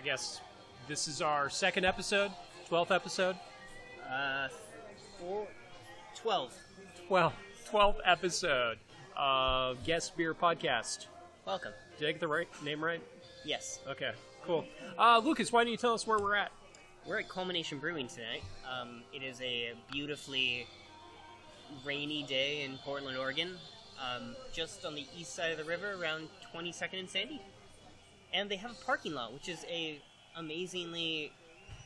I guess this is our second episode, twelfth episode. Uh, four, 12. Well, twelfth episode of Guest Beer Podcast. Welcome. Did I get the right name right? Yes. Okay, cool. Uh, Lucas, why don't you tell us where we're at? We're at Culmination Brewing tonight. Um, it is a beautifully rainy day in Portland, Oregon, um, just on the east side of the river, around 22nd and Sandy. And they have a parking lot, which is a amazingly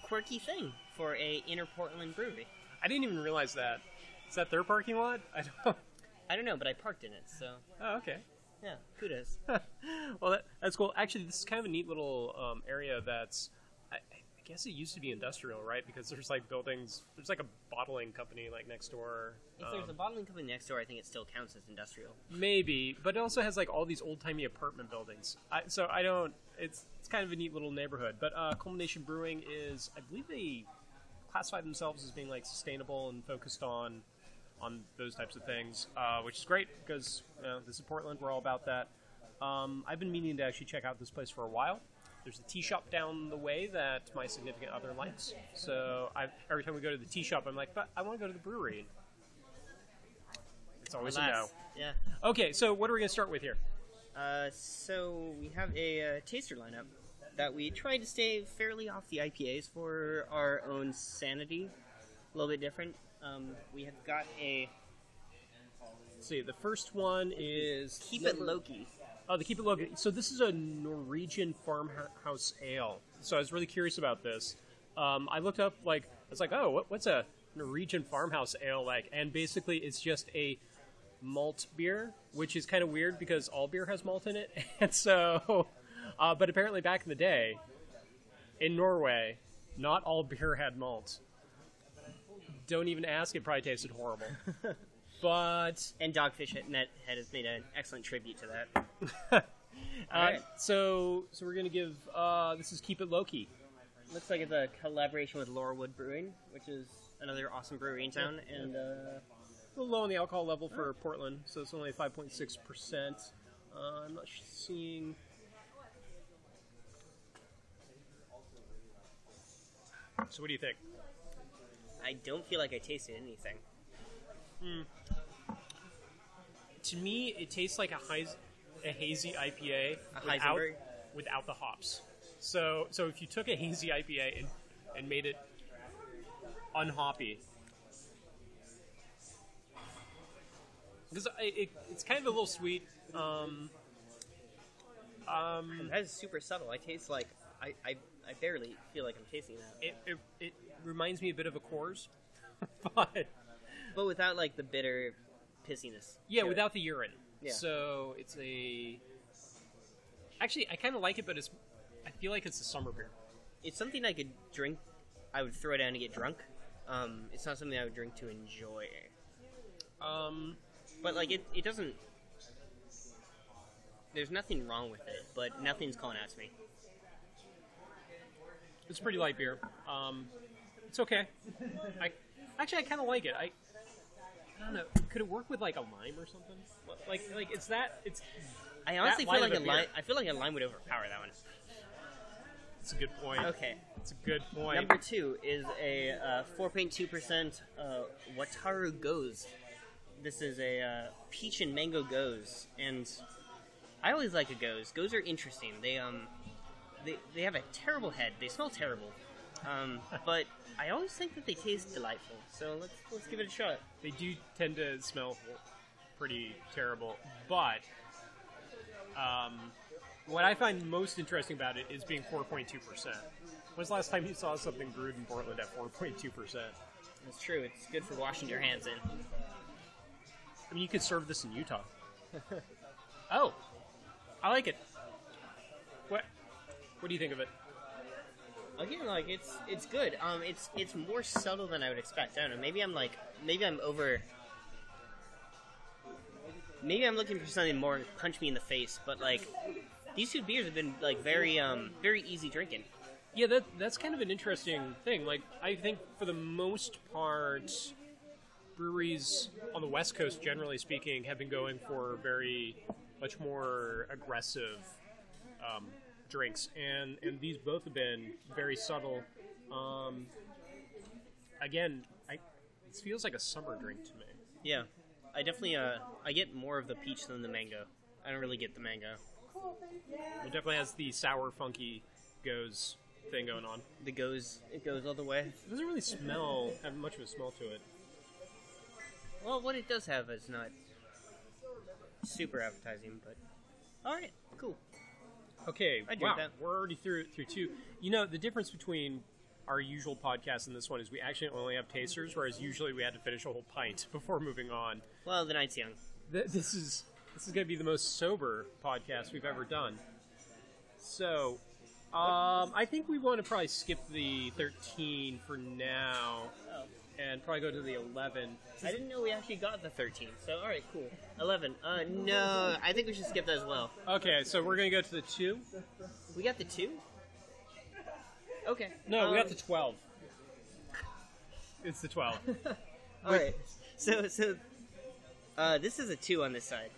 quirky thing for a inner Portland brewery. I didn't even realize that. Is that their parking lot? I don't. I don't know, but I parked in it, so Oh, okay. yeah, kudos. well, that, that's cool. Actually, this is kind of a neat little um, area that's. I, guess it used to be industrial, right? Because there's like buildings. There's like a bottling company like next door. If there's um, a bottling company next door, I think it still counts as industrial. maybe, but it also has like all these old timey apartment buildings. I, so I don't. It's it's kind of a neat little neighborhood. But uh, Culmination Brewing is, I believe they classify themselves as being like sustainable and focused on on those types of things, uh, which is great because you know, this is Portland. We're all about that. Um, I've been meaning to actually check out this place for a while. There's a tea shop down the way that my significant other likes. So I, every time we go to the tea shop, I'm like, but I want to go to the brewery. It's always a no. Yeah. Okay, so what are we going to start with here? Uh, so we have a uh, taster lineup that we tried to stay fairly off the IPAs for our own sanity. A little bit different. Um, we have got a Let's see, the first one is keep it Loki. Oh, the Keep It Local. So this is a Norwegian farmhouse ale. So I was really curious about this. Um, I looked up, like, I was like, oh, what, what's a Norwegian farmhouse ale like? And basically, it's just a malt beer, which is kind of weird because all beer has malt in it. And so, uh, but apparently back in the day, in Norway, not all beer had malt. Don't even ask; it probably tasted horrible. but And Dogfish Net Head has made an excellent tribute to that. uh, Alright. so so we're gonna give uh, this is keep it low key. Looks like it's a collaboration with Laurelwood Brewing, which is another awesome brewery in town. And uh, A little low on the alcohol level for Portland, so it's only five point six percent. Uh, I'm not seeing. So what do you think? I don't feel like I tasted anything. To me, it tastes like a, a hazy IPA A without, Heisenberg? without the hops. So so if you took a hazy IPA and, and made it unhoppy, because it, it's kind of a little sweet. Um, um, That is super subtle. I taste like I, I, I barely feel like I'm tasting that, it, it, it reminds me a bit of a Coors, but but without like the bitter pissiness. yeah, to it. without the urine. Yeah. So it's a. Actually, I kind of like it, but it's. I feel like it's a summer beer. It's something I could drink. I would throw it down to get drunk. Um, it's not something I would drink to enjoy. Um, But like it, it doesn't. There's nothing wrong with it, but nothing's calling out to me. it's a pretty light beer. Um, it's okay. I actually I kind of like it. I. I don't know. Could it work with like a lime or something? Like, like it's that. It's. I honestly feel like a lime. I feel like a lime would overpower that one. It's a good point. Okay. It's a good point. Number two is a uh, 4.2% uh, Wataru Gose. This is a uh, peach and mango gose, and I always like a gose. Gose are interesting. They um, they, they have a terrible head. They smell terrible, um, but I always think that they taste delightful. So let's let's give it a shot. They do tend to smell pretty terrible, but um, what I find most interesting about it is being 4.2%. When's the last time you saw something brewed in Portland at 4.2%? That's true. It's good for washing your hands in. I mean, you could serve this in Utah. oh, I like it. What? What do you think of it? Again, like it's it's good. Um, it's it's more subtle than I would expect. I don't know. Maybe I'm like maybe I'm over. Maybe I'm looking for something more punch me in the face. But like these two beers have been like very um very easy drinking. Yeah, that that's kind of an interesting thing. Like, I think for the most part, breweries on the West Coast, generally speaking, have been going for very much more aggressive um, drinks, and and these both have been very subtle. Um, again, I it feels like a summer drink to me. Yeah, I definitely uh I get more of the peach than the mango. I don't really get the mango. It definitely has the sour, funky gose thing going on. The gose it goes all the way. It doesn't really smell have much of a smell to it. Well, what it does have is not super appetizing, but all right, cool. Okay, I wow, that. we're already through through two. You know, the difference between our usual podcast and this one is we actually only have tasters, whereas usually we had to finish a whole pint before moving on. Well, the night's young. Th- This is this is going to be the most sober podcast we've ever done. So, um, I think we want to probably skip the thirteen for now Oh, and probably go to the eleven. I didn't know we actually got the 13. So all right, cool. 11. Uh, no, I think we should skip that as well. Okay, so we're going to go to the two. We got the two. Okay. No, we got um, the twelve. It's the twelve. All right. So so, uh, this is a two on this side.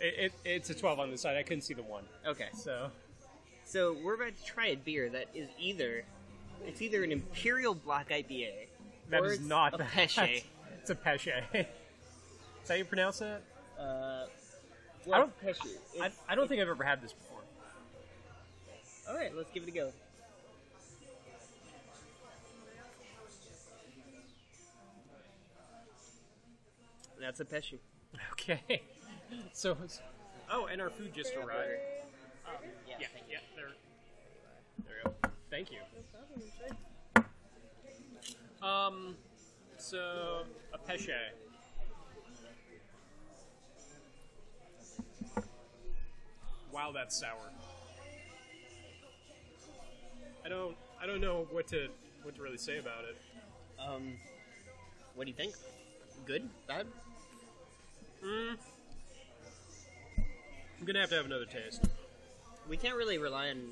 it, it, it's a twelve on this side. I couldn't see the one. Okay. So So we're about to try a beer that is either it's either an imperial black IPA that or is it's not a that. Pesce. It's a Pesce. Is that how you pronounce that? Uh, I don't- Pesce. I, It's- I don't think I've ever had this before. All right, let's give it a go. That's a Pesce. Okay. So, it's- oh, and our food just arrived. yeah. Yeah, yeah. There, there you go. Thank you. Um, so a Pesce. Wow, that's sour. I don't, I don't know what to, what to really say about it. Um, what do you think? Good? Bad? Mm. I'm gonna have to have another taste. We can't really rely on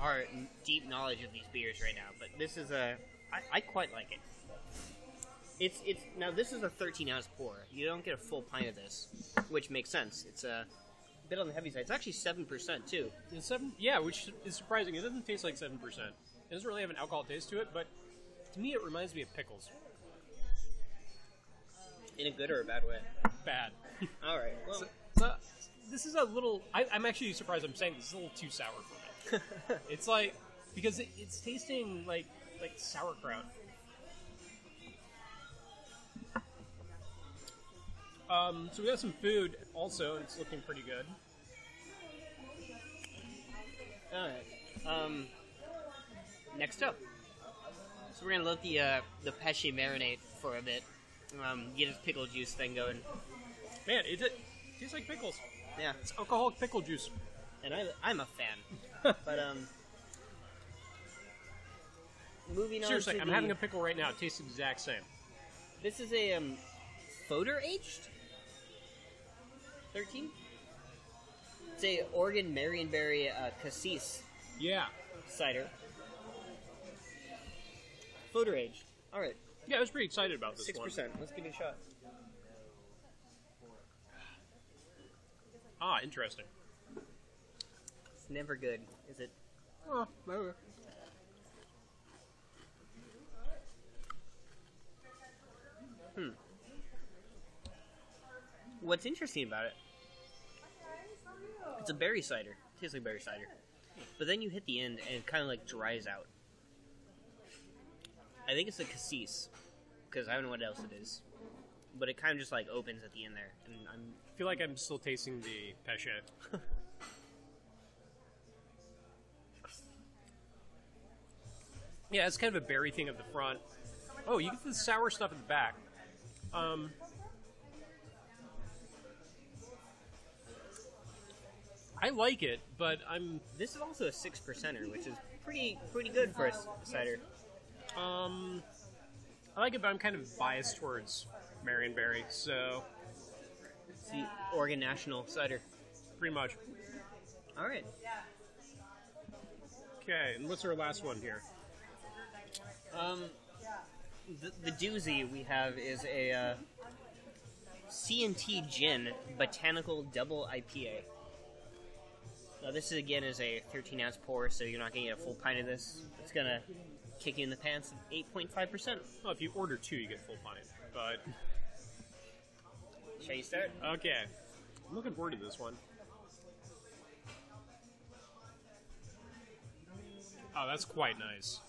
our deep knowledge of these beers right now, but this is a. I, I quite like it. It's it's now this is a 13 ounce pour. You don't get a full pint of this, which makes sense. It's a bit on the heavy side. It's actually seven percent too. It's seven, yeah, which is surprising. It doesn't taste like seven percent. It doesn't really have an alcohol taste to it, but to me, it reminds me of pickles. In a good or a bad way? Bad. All right. Well, So, so this is a little. I, I'm actually surprised. I'm saying this is a little too sour for me. it's like because it, it's tasting like like sauerkraut. Um, so we got some food also, and it's looking pretty good. all right. Um, next up, so we're gonna let the uh, the Pesce marinate for a bit. Um, get his pickle juice thing going. Man, it, it tastes like pickles. Yeah. It's alcoholic pickle juice. and I, I'm a fan. but um, moving on. Seriously, I'm the- having a pickle right now. It tastes the exact same. This is a um, Foeder aged. Thirteen. It's a Oregon Marionberry uh, Cassis Yeah, cider. Foeder aged. All right, yeah, I was pretty excited about this six one. percent. Let's give it a shot. Ah, interesting. It's never good, is it? Oh, maybe. What's interesting about it? It's a berry cider. It tastes like berry cider. But then you hit the end and it kind of like dries out. I think it's a cassis because I don't know what else it is. But it kind of just like opens at the end there, and I'm I feel like I'm still tasting the Pesce. yeah, it's kind of a berry thing at the front. Oh, you get the sour stuff at the back. Um, I like it, but I'm This is also a six percenter, which is pretty pretty good for a cider. um, I like it, but I'm kind of biased towards Marionberry, so It's the Oregon National cider. pretty much. All right, Okay, and what's our last one here? um, the, the doozy we have is a uh, C&T Gin Botanical Double IPA. Now this is again is a 13 ounce pour, so you're not going to get a full pint of this. It's gonna kick you in the pants at 8.5 percent. Well, if you order two, you get full pint. But Shall you start? okay, I'm looking forward to this one. Oh, that's quite nice.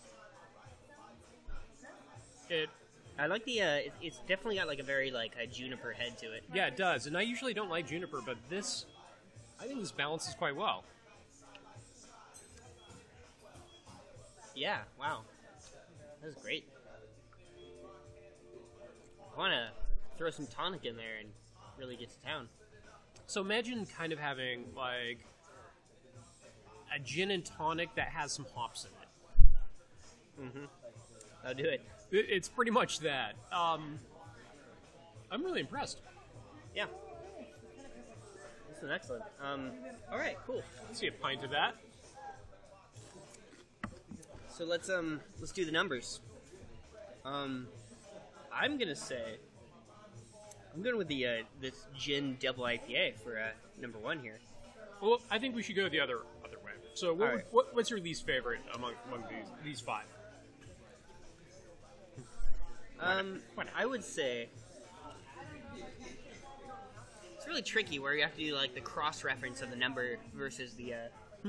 It I like the. Uh, it, it's definitely got like a very like a juniper head to it. Yeah, it does. And I usually don't like juniper, but this, I think this balances quite well. Yeah. Wow. That's great. I want to throw some tonic in there and really get to town. So imagine kind of having like a gin and tonic that has some hops in it. Mm-hmm. I'll do it. It- It's pretty much that. Um, I'm really impressed. Yeah. This is excellent. Um. All right. Cool. Let's see a pint of that. So let's um let's do the numbers. Um, I'm gonna say I'm going with the uh, this gin double IPA for uh, number one here. Well, I think we should go the other other way. So, what, right. what, what's your least favorite among among these these five? Um, I would say it's really tricky where you have to do like the cross reference of the number versus the uh,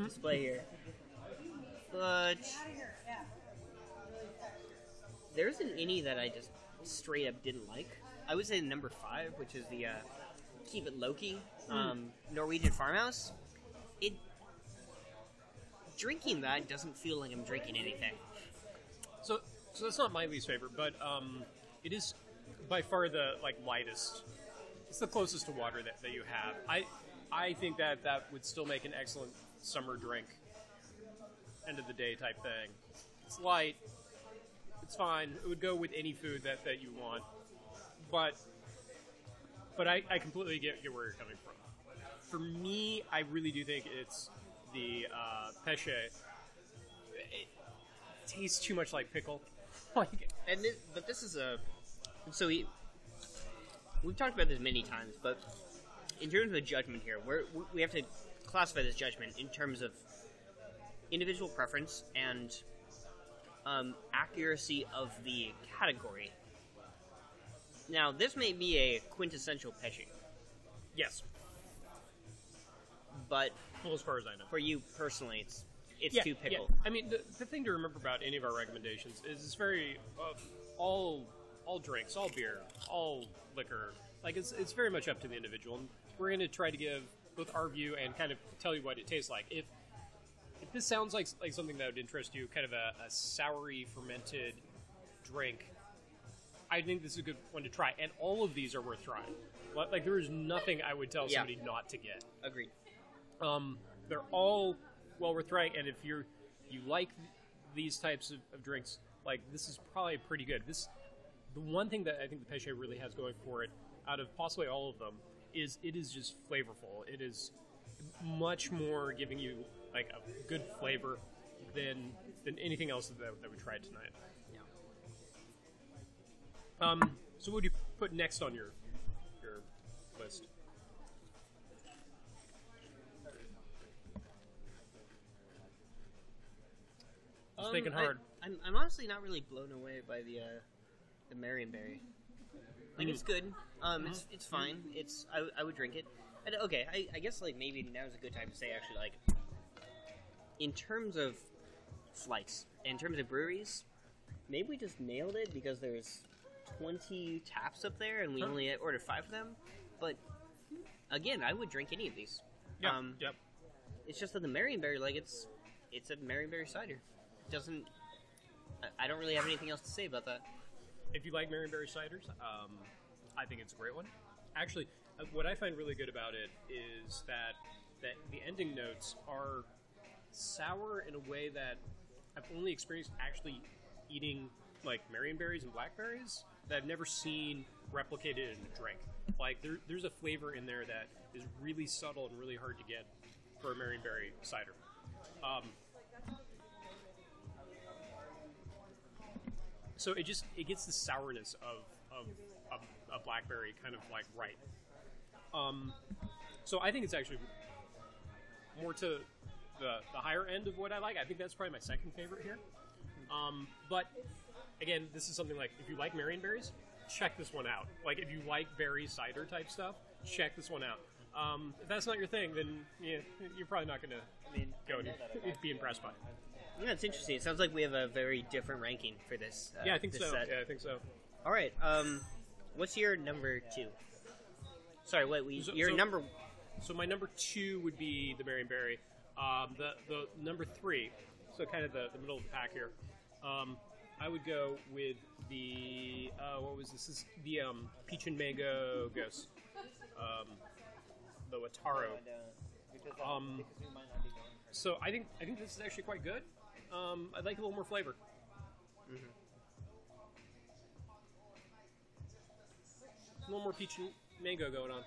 display here. But there isn't any that I just straight up didn't like. I would say number five, which is the uh, keep it Loki key um, Norwegian farmhouse. It drinking that doesn't feel like I'm drinking anything. So, that's not my least favorite, but um, it is by far the like lightest. It's the closest to water that, that you have. I I think that that would still make an excellent summer drink. End of the day type thing. It's light. It's fine. It would go with any food that, that you want. But but I, I completely get, get where you're coming from. For me, I really do think it's the uh, peche. It tastes too much like pickle. Like, and this, but this is a so we we've talked about this many times, but in terms of the judgment here, we're, we have to classify this judgment in terms of individual preference and um, accuracy of the category. Now, this may be a quintessential Pesci, yes, but well, as far as I know. for you personally, it's it's yeah, too yeah. pickle. I mean, the, the thing to remember about any of our recommendations is it's very uh, all all drinks, all beer, all liquor. Like it's it's very much up to the individual. And we're going to try to give both our view and kind of tell you what it tastes like. If if this sounds like like something that would interest you, kind of a, a soury fermented drink, I think this is a good one to try. And all of these are worth trying. Like like, there is nothing I would tell Yeah. somebody not to get. Agreed. Um, they're all well worth trying, and if you're you like these types of, of drinks, like this is probably pretty good. This the one thing that I think the Peche really has going for it, out of possibly all of them, is it is just flavorful. It is much more giving you like a good flavor than than anything else that, that we tried tonight. Yeah. Um, so what would you put next on your your list? Just thinking Um, I- hard. I'm, I'm honestly not really blown away by the uh, the Marionberry. Like it's good. Um, it's it's fine. It's I, I would drink it. And, okay, I, I guess like maybe now's a good time to say actually like in terms of flights, in terms of breweries, maybe we just nailed it because there's 20 taps up there and we Huh. only ordered five of them. But again, I would drink any of these. Yep. Um, yep. it's just that the Marionberry, like it's it's a Marionberry cider. Doesn't. I- I don't really have anything else to say about that. If you like Marionberry ciders, um, I think it's a great one. Actually, uh, what I find really good about it is that that the ending notes are sour in a way that I've only experienced actually eating like Marionberries and blackberries that I've never seen replicated in a drink. Like there, there's a flavor in there that is really subtle and really hard to get for a Marionberry cider. Um, so it just it gets the sourness of of, of a blackberry kind of like right. Um, so I think it's actually more to the, the higher end of what I like. I think that's probably my second favorite here. Um, but again, this is something like if you like Marion berries, check this one out. Like if you like berry cider type stuff, check this one out. Um, if that's not your thing, then yeah, you're probably not going to go and be impressed by it. Yeah, it's interesting. It sounds like we have a very different ranking for this. Uh, Yeah, I think so. set. Yeah, I think so. All right. Um, what's your number two? Sorry, wait. We, So- your so- number. So my number two would be the Marion Berry. Um, the the number three, so kind of the, the middle of the pack here. Um, I would go with the uh, what was this? this is the um, peach and mango ghost. Um, the Wataro. Um, so I think I think this is actually quite good. Um, I'd like a little more flavor. A little more peach and mango going on.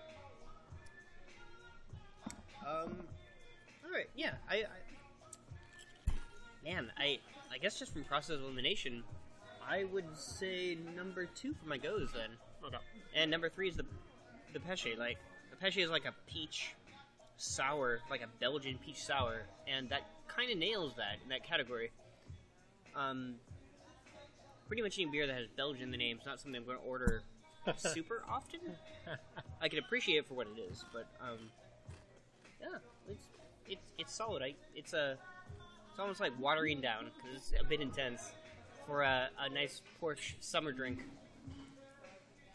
Um, all right. Yeah. I, I. Man, I. I guess just from process elimination, I would say number two for my gose then, Okay. and number three is the the Peche. Like the Peche is like a peach sour, like a Belgian peach sour, and that kind of nails that in that category. Um, pretty much any beer that has Belgian in the name is not something I'm going to order super often. I can appreciate it for what it is, but um, yeah, it's it's it's solid. I it's a it's almost like watering down because it's a bit intense for a, a nice Porsche summer drink.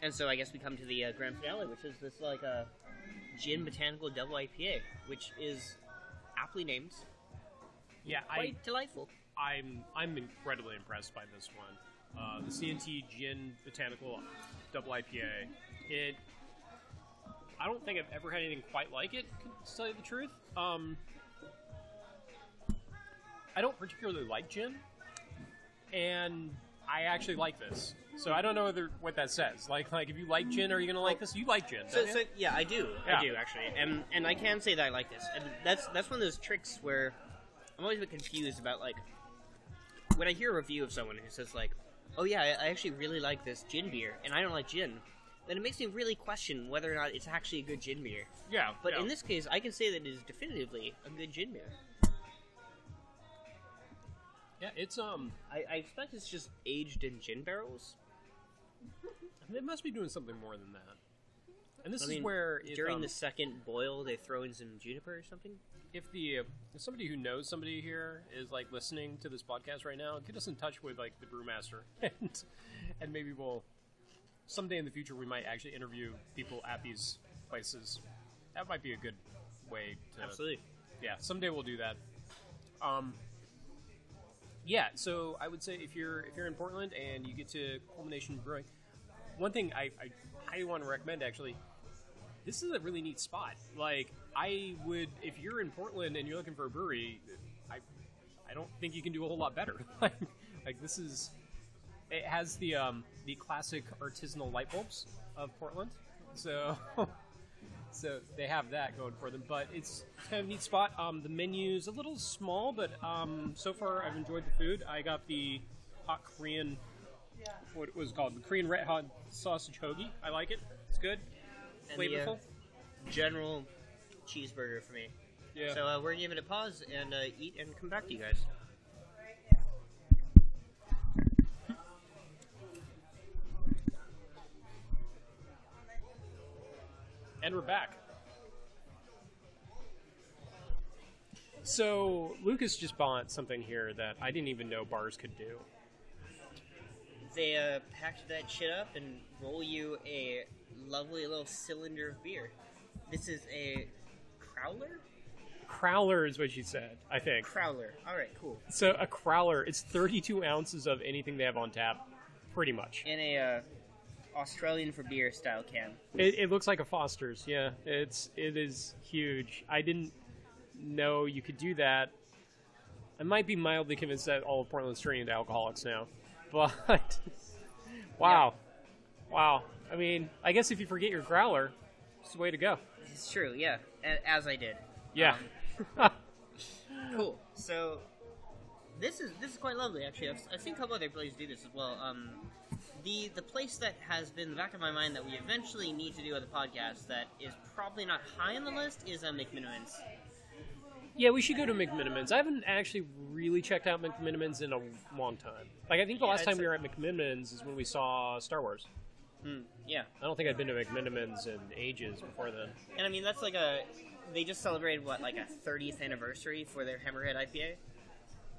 And so I guess we come to the uh, grand finale, which is this like a gin botanical double IPA, which is aptly named, Yeah, I, delightful. I'm I'm incredibly impressed by this one. Uh, the CNT Gin Botanical Double IPA. It. I don't think I've ever had anything quite like it. To tell you the truth, um, I don't particularly like gin, and I actually like this. So I don't know whether, what that says. Like, like if you like gin, are you gonna like this? You like gin, So, don't you? so yeah, I do. Yeah. I do actually, and and I can say that I like this. And that's that's one of those tricks where I'm always a bit confused about like when I hear a review of someone who says like, "Oh yeah, I, I actually really like this gin beer," and I don't like gin. Then it makes me really question whether or not it's actually a good gin beer. yeah, But yeah. in this case, I can say that it is definitively a good gin beer. yeah, it's um, I, I expect it's just aged in gin barrels. it must be doing something more than that. And this I is mean, where during um, the second boil, they throw in some juniper or something. If the if somebody who knows somebody here is like listening to this podcast right now, get us in touch with like the brewmaster, and and maybe we'll someday in the future we might actually interview people at these places. That might be a good way to Absolutely. yeah. Someday we'll do that. Um. Yeah, so I would say if you're if you're in Portland and you get to Culmination Brewing, one thing I, I highly want to recommend actually this is a really neat spot. Like, I would, if you're in Portland and you're looking for a brewery, I, I don't think you can do a whole lot better. like, this is, it has the um, the classic artisanal light bulbs of Portland. So, so they have that going for them. But it's kind of a neat spot. Um, the menu's a little small, but um, so far I've enjoyed the food. I got the hot Korean, what it was called, the Korean red hot sausage hoagie. I like it. It's good And the, uh, flavorful. general cheeseburger for me. yeah. So uh, we're gonna give it a pause and uh, eat and come back to you guys. and we're back. So Lucas just bought something here that I didn't even know bars could do. They uh, packed that shit up and roll you a lovely little cylinder of beer. This is a crowler. Crowler is what she said, I think. Crowler. All right, cool. So a crowler, it's 32 ounces of anything they have on tap, pretty much. In a uh, Australian for beer style can. It, it looks like a Foster's. Yeah, it's it is huge. I didn't know you could do that. I might be mildly convinced that all of Portland's turning into alcoholics now, but wow, wow. I mean, I guess if you forget your growler, it's the way to go. It's true, yeah. As I did. Yeah. Cool. So this is this is quite lovely actually. I've, I've seen a couple other places do this as well. Um, the the place that has been in the back of my mind that we eventually need to do on the podcast that is probably not high on the list is uh, McMenamins. Yeah, we should go to McMenamins. I haven't actually really checked out McMenamins in a long time. Like, I think the Yeah, last time we were at McMenamins is when we saw Star Wars. Hmm, yeah, I don't think I'd been to McMenamins in ages before then. and I mean that's like a. They just celebrated what like a 30th anniversary for their Hammerhead IPA.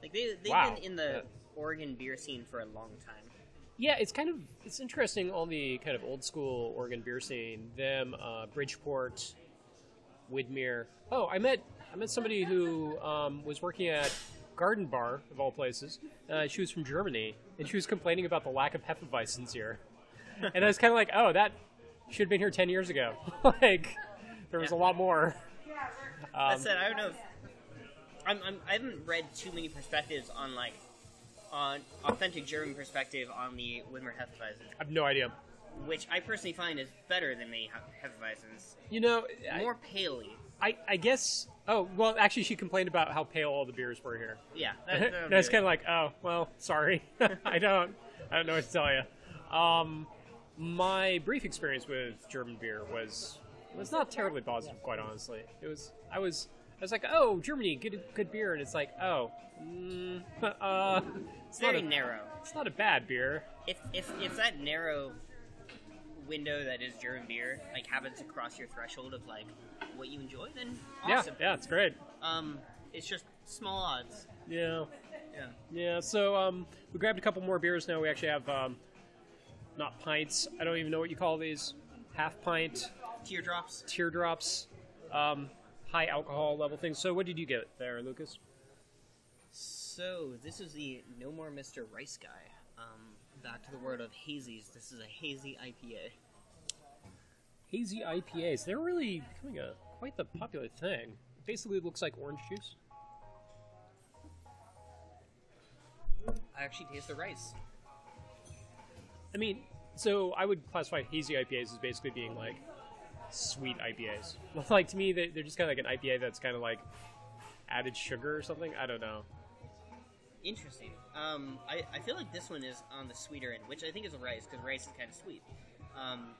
Like they they've Wow. been in the Yeah. Oregon beer scene for a long time. Yeah, it's kind of it's interesting all the kind of old school Oregon beer scene. Them, uh, Bridgeport, Widmer. Oh, I met I met somebody who um, was working at Garden Bar of all places. Uh, she was from Germany, and she was complaining about the lack of Hefeweizens here. And I was kind of like, oh, that should have been here ten years ago. like, there was a lot more. That Um, said, I don't know. If, I'm, I'm I haven't read too many perspectives on like on authentic German perspective on the Widmer Hefeweizen, I have no idea. which I personally find is better than many Hef- Hefeweizens. You know, I, More paley. I, I guess. Oh well, actually, she complained about how pale all the beers were here. Yeah, that, That's kind of like, oh, well, sorry, I don't, I don't know what to tell you. Um, my brief experience with German beer was was not terribly positive, quite honestly. It was, I was, I was like, oh, Germany, good, good beer, and it's like, oh, mm, uh, it's not very a, narrow. it's not a bad beer. If if if that narrow window that is German beer like happens to cross your threshold of like what you enjoy, then awesome. Yeah, yeah, it's great. Um, it's just small odds. Yeah, Yeah. yeah. So um, we grabbed a couple more beers. Now we actually have um, not pints. I don't even know what you call these. Half pint. Teardrops. teardrops, um, high alcohol level things. So, what did you get there, Lucas? So this is the No More Mr. Rice guy. Um, back to the world of hazies. This is a hazy IPA. Hazy IPAs. They're really becoming a quite the popular thing. Basically, it looks like orange juice. I actually taste the rice. I mean, so I would classify hazy IPAs as basically being like sweet IPAs. like to me, they, they're just kind of like an IPA that's kind of like added sugar or something. I don't know. Interesting. Um, I, I feel like this one is on the sweeter end, which I think is a rice because rice is kind of sweet. Um,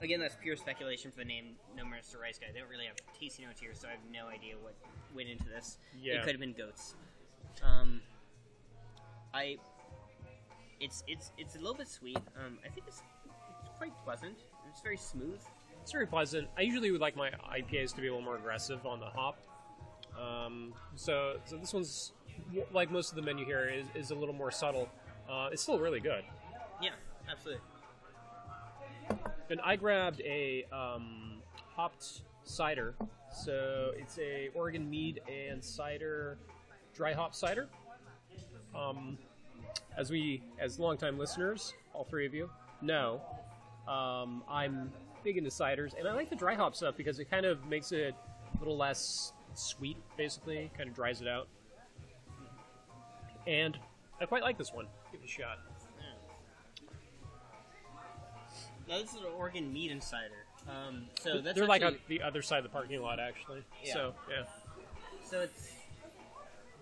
again, that's pure speculation for the name No Mr. Rice guy. They don't really have tasty notes here, so I have no idea what went into this. Yeah. It could have been goats. Um, I. It's it's it's a little bit sweet. Um, I think it's it's quite pleasant. It's very smooth. It's very pleasant. I usually would like my IPAs to be a little more aggressive on the hop. Um, so, so this one's like most of the menu here is, is a little more subtle. Uh, it's still really good. Yeah, absolutely. And I grabbed a um, hopped cider. So it's a Oregon mead and cider, dry hop cider. Um, as we, as longtime listeners, all three of you know, um, I'm big into ciders, and I like the dry hop stuff because it kind of makes it a little less sweet. Basically, kind of dries it out. And I quite like this one. Give it a shot. Now this is an Oregon mead and cider. Um, so that's They're like on the other side of the parking lot, actually. Yeah. So yeah. So it's,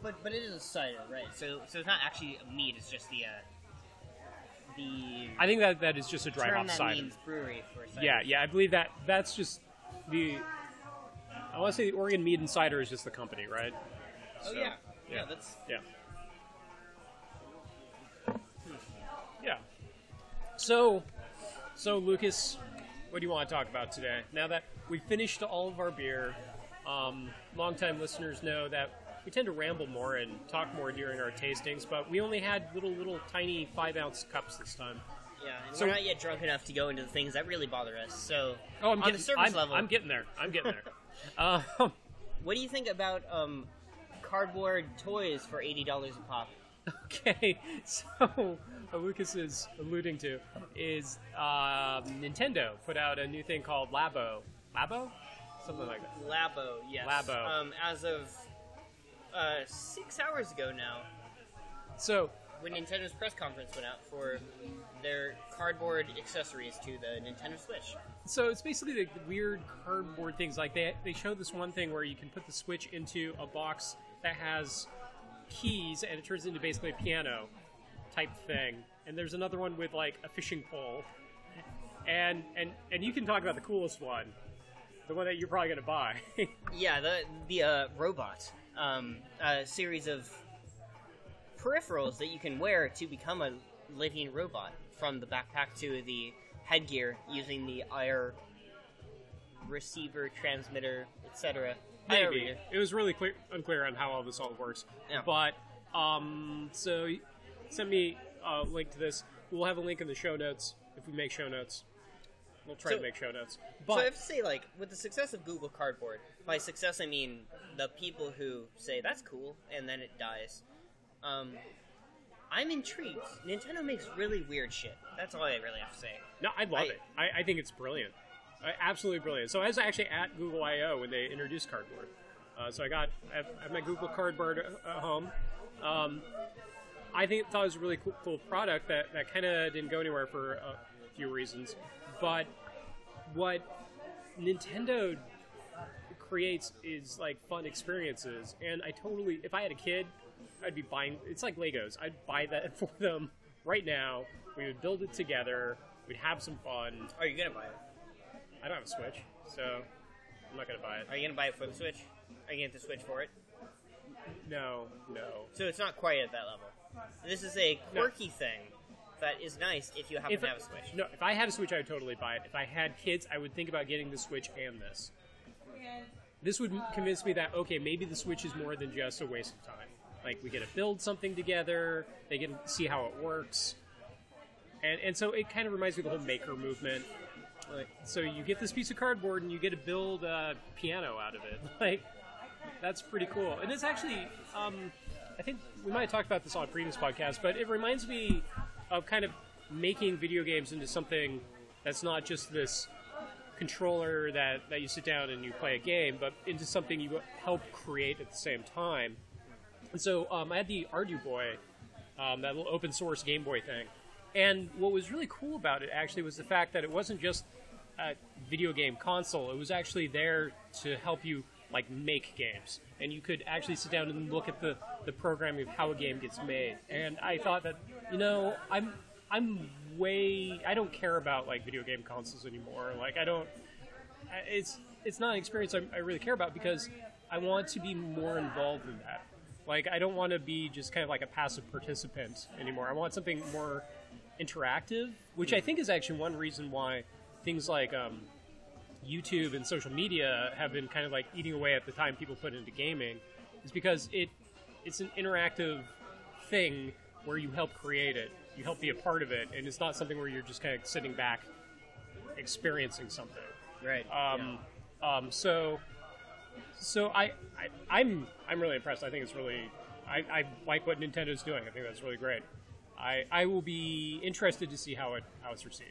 but but it is a cider, right? So so it's not actually a mead. It's just the uh, the I think that that is just a dry term hop that cider. means brewery for cider. Yeah, yeah, I believe that that's just the. I want to say the Oregon Mead and Cider is just the company, right? Oh So, yeah. yeah, yeah. That's Yeah. Yeah. So, so Lucas, what do you want to talk about today? Now that we finished all of our beer, um, longtime listeners know that we tend to ramble more and talk more during our tastings, but we only had little, little, tiny five ounce cups this time. yeah. And So- we're not yet drunk enough to go into the things that really bother us. So Oh, I'm on getting, the surface I'm, level, I'm getting there. I'm getting there. um, what do you think about um, cardboard toys for eighty dollars a pop? Okay, so what Lucas is alluding to is um, Nintendo put out a new thing called Labo. Labo? Something like that. Labo, yes. Labo. Um, as of uh, six hours ago now, So, when Nintendo's press conference went out for their cardboard accessories to the Nintendo Switch. so it's basically the weird cardboard things. Like they they showed this one thing where you can put the Switch into a box that has keys and it turns into basically a piano type thing. And there's another one with like a fishing pole. And and and you can talk about the coolest one. the one that you're probably gonna buy. Yeah, the the uh, robot, um, a series of peripherals that you can wear to become a living robot, from the backpack to the headgear, using the IR receiver, transmitter, etc. Maybe it was really clear, unclear on how all this all works. Yeah. But um, so send me a link to this. We'll have a link in the show notes if we make show notes. We'll try So- to make show notes. so I have to say, like, with the success of Google Cardboard, by success I mean the people who say that's cool and then it dies. Um, I'm intrigued. Nintendo makes really weird shit. That's all I really have to say. no, I love I- it. I, I think it's brilliant. I, absolutely brilliant. So I was actually at Google I/O when they introduced Cardboard. Uh, so I got I have, my Google Cardboard at at home. Um, I think thought it was a really cool, cool product that, that kind of didn't go anywhere for a few reasons. But what Nintendo creates is like fun experiences, and I totally, if I had a kid, I'd be buying. It's like Legos. I'd buy that for them right now. We would build it together. We'd have some fun. Oh, Are you gonna buy it? I don't have a Switch, so I'm not gonna buy it. Are you gonna buy it for the Switch? Are you gonna get the Switch for it? No, no. So it's not quite at that level. This is a No. quirky thing that is nice if you happen If to I, have a Switch. no, if I had a Switch, I would totally buy it. If I had kids, I would think about getting the Switch and this. This would convince me that okay, maybe the Switch is more than just a waste of time. Like we get to build something together, they get to see how it works, and and so it kind of reminds me of the whole maker movement. Like, so you get this piece of cardboard and you get to build a piano out of it. Like that's pretty cool. And it's actually, um, I think we might have talked about this on a previous podcast, but it reminds me of kind of making video games into something that's not just this controller that, that you sit down and you play a game, but into something you help create at the same time. And so um, I had the Arduboy, um, that little open source Game Boy thing. And what was really cool about it actually was the fact that it wasn't just a video game console, it was actually there to help you like make games. And you could actually sit down and look at the, the programming of how a game gets made. And I thought that, you know, I'm I'm way I don't care about like video game consoles anymore. Like I don't it's it's not an experience I, I really care about because I want to be more involved in that. Like I don't want to be just kind of like a passive participant anymore. I want something more interactive, which I think is actually one reason why things like um, YouTube and social media have been kind of like eating away at the time people put into gaming, is because it it's an interactive thing where you help create it, you help be a part of it, and it's not something where you're just kind of sitting back experiencing something. Right. Um, um, so, so I, I, I'm, I'm really impressed. I think it's really, I, I like what Nintendo's doing. I think that's really great. I, I will be interested to see how it, how it's received.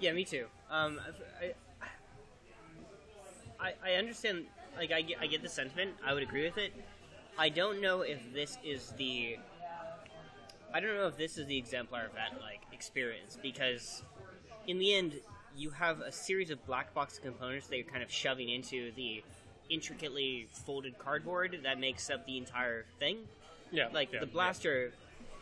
Yeah, me too. Um, I, I, I understand. Like, I get, I get the sentiment. I would agree with it. I don't know if this is the. I don't know if this is the exemplar of that like experience because, in the end, you have a series of black box components that you're kind of shoving into the intricately folded cardboard that makes up the entire thing. Yeah, like yeah, the blaster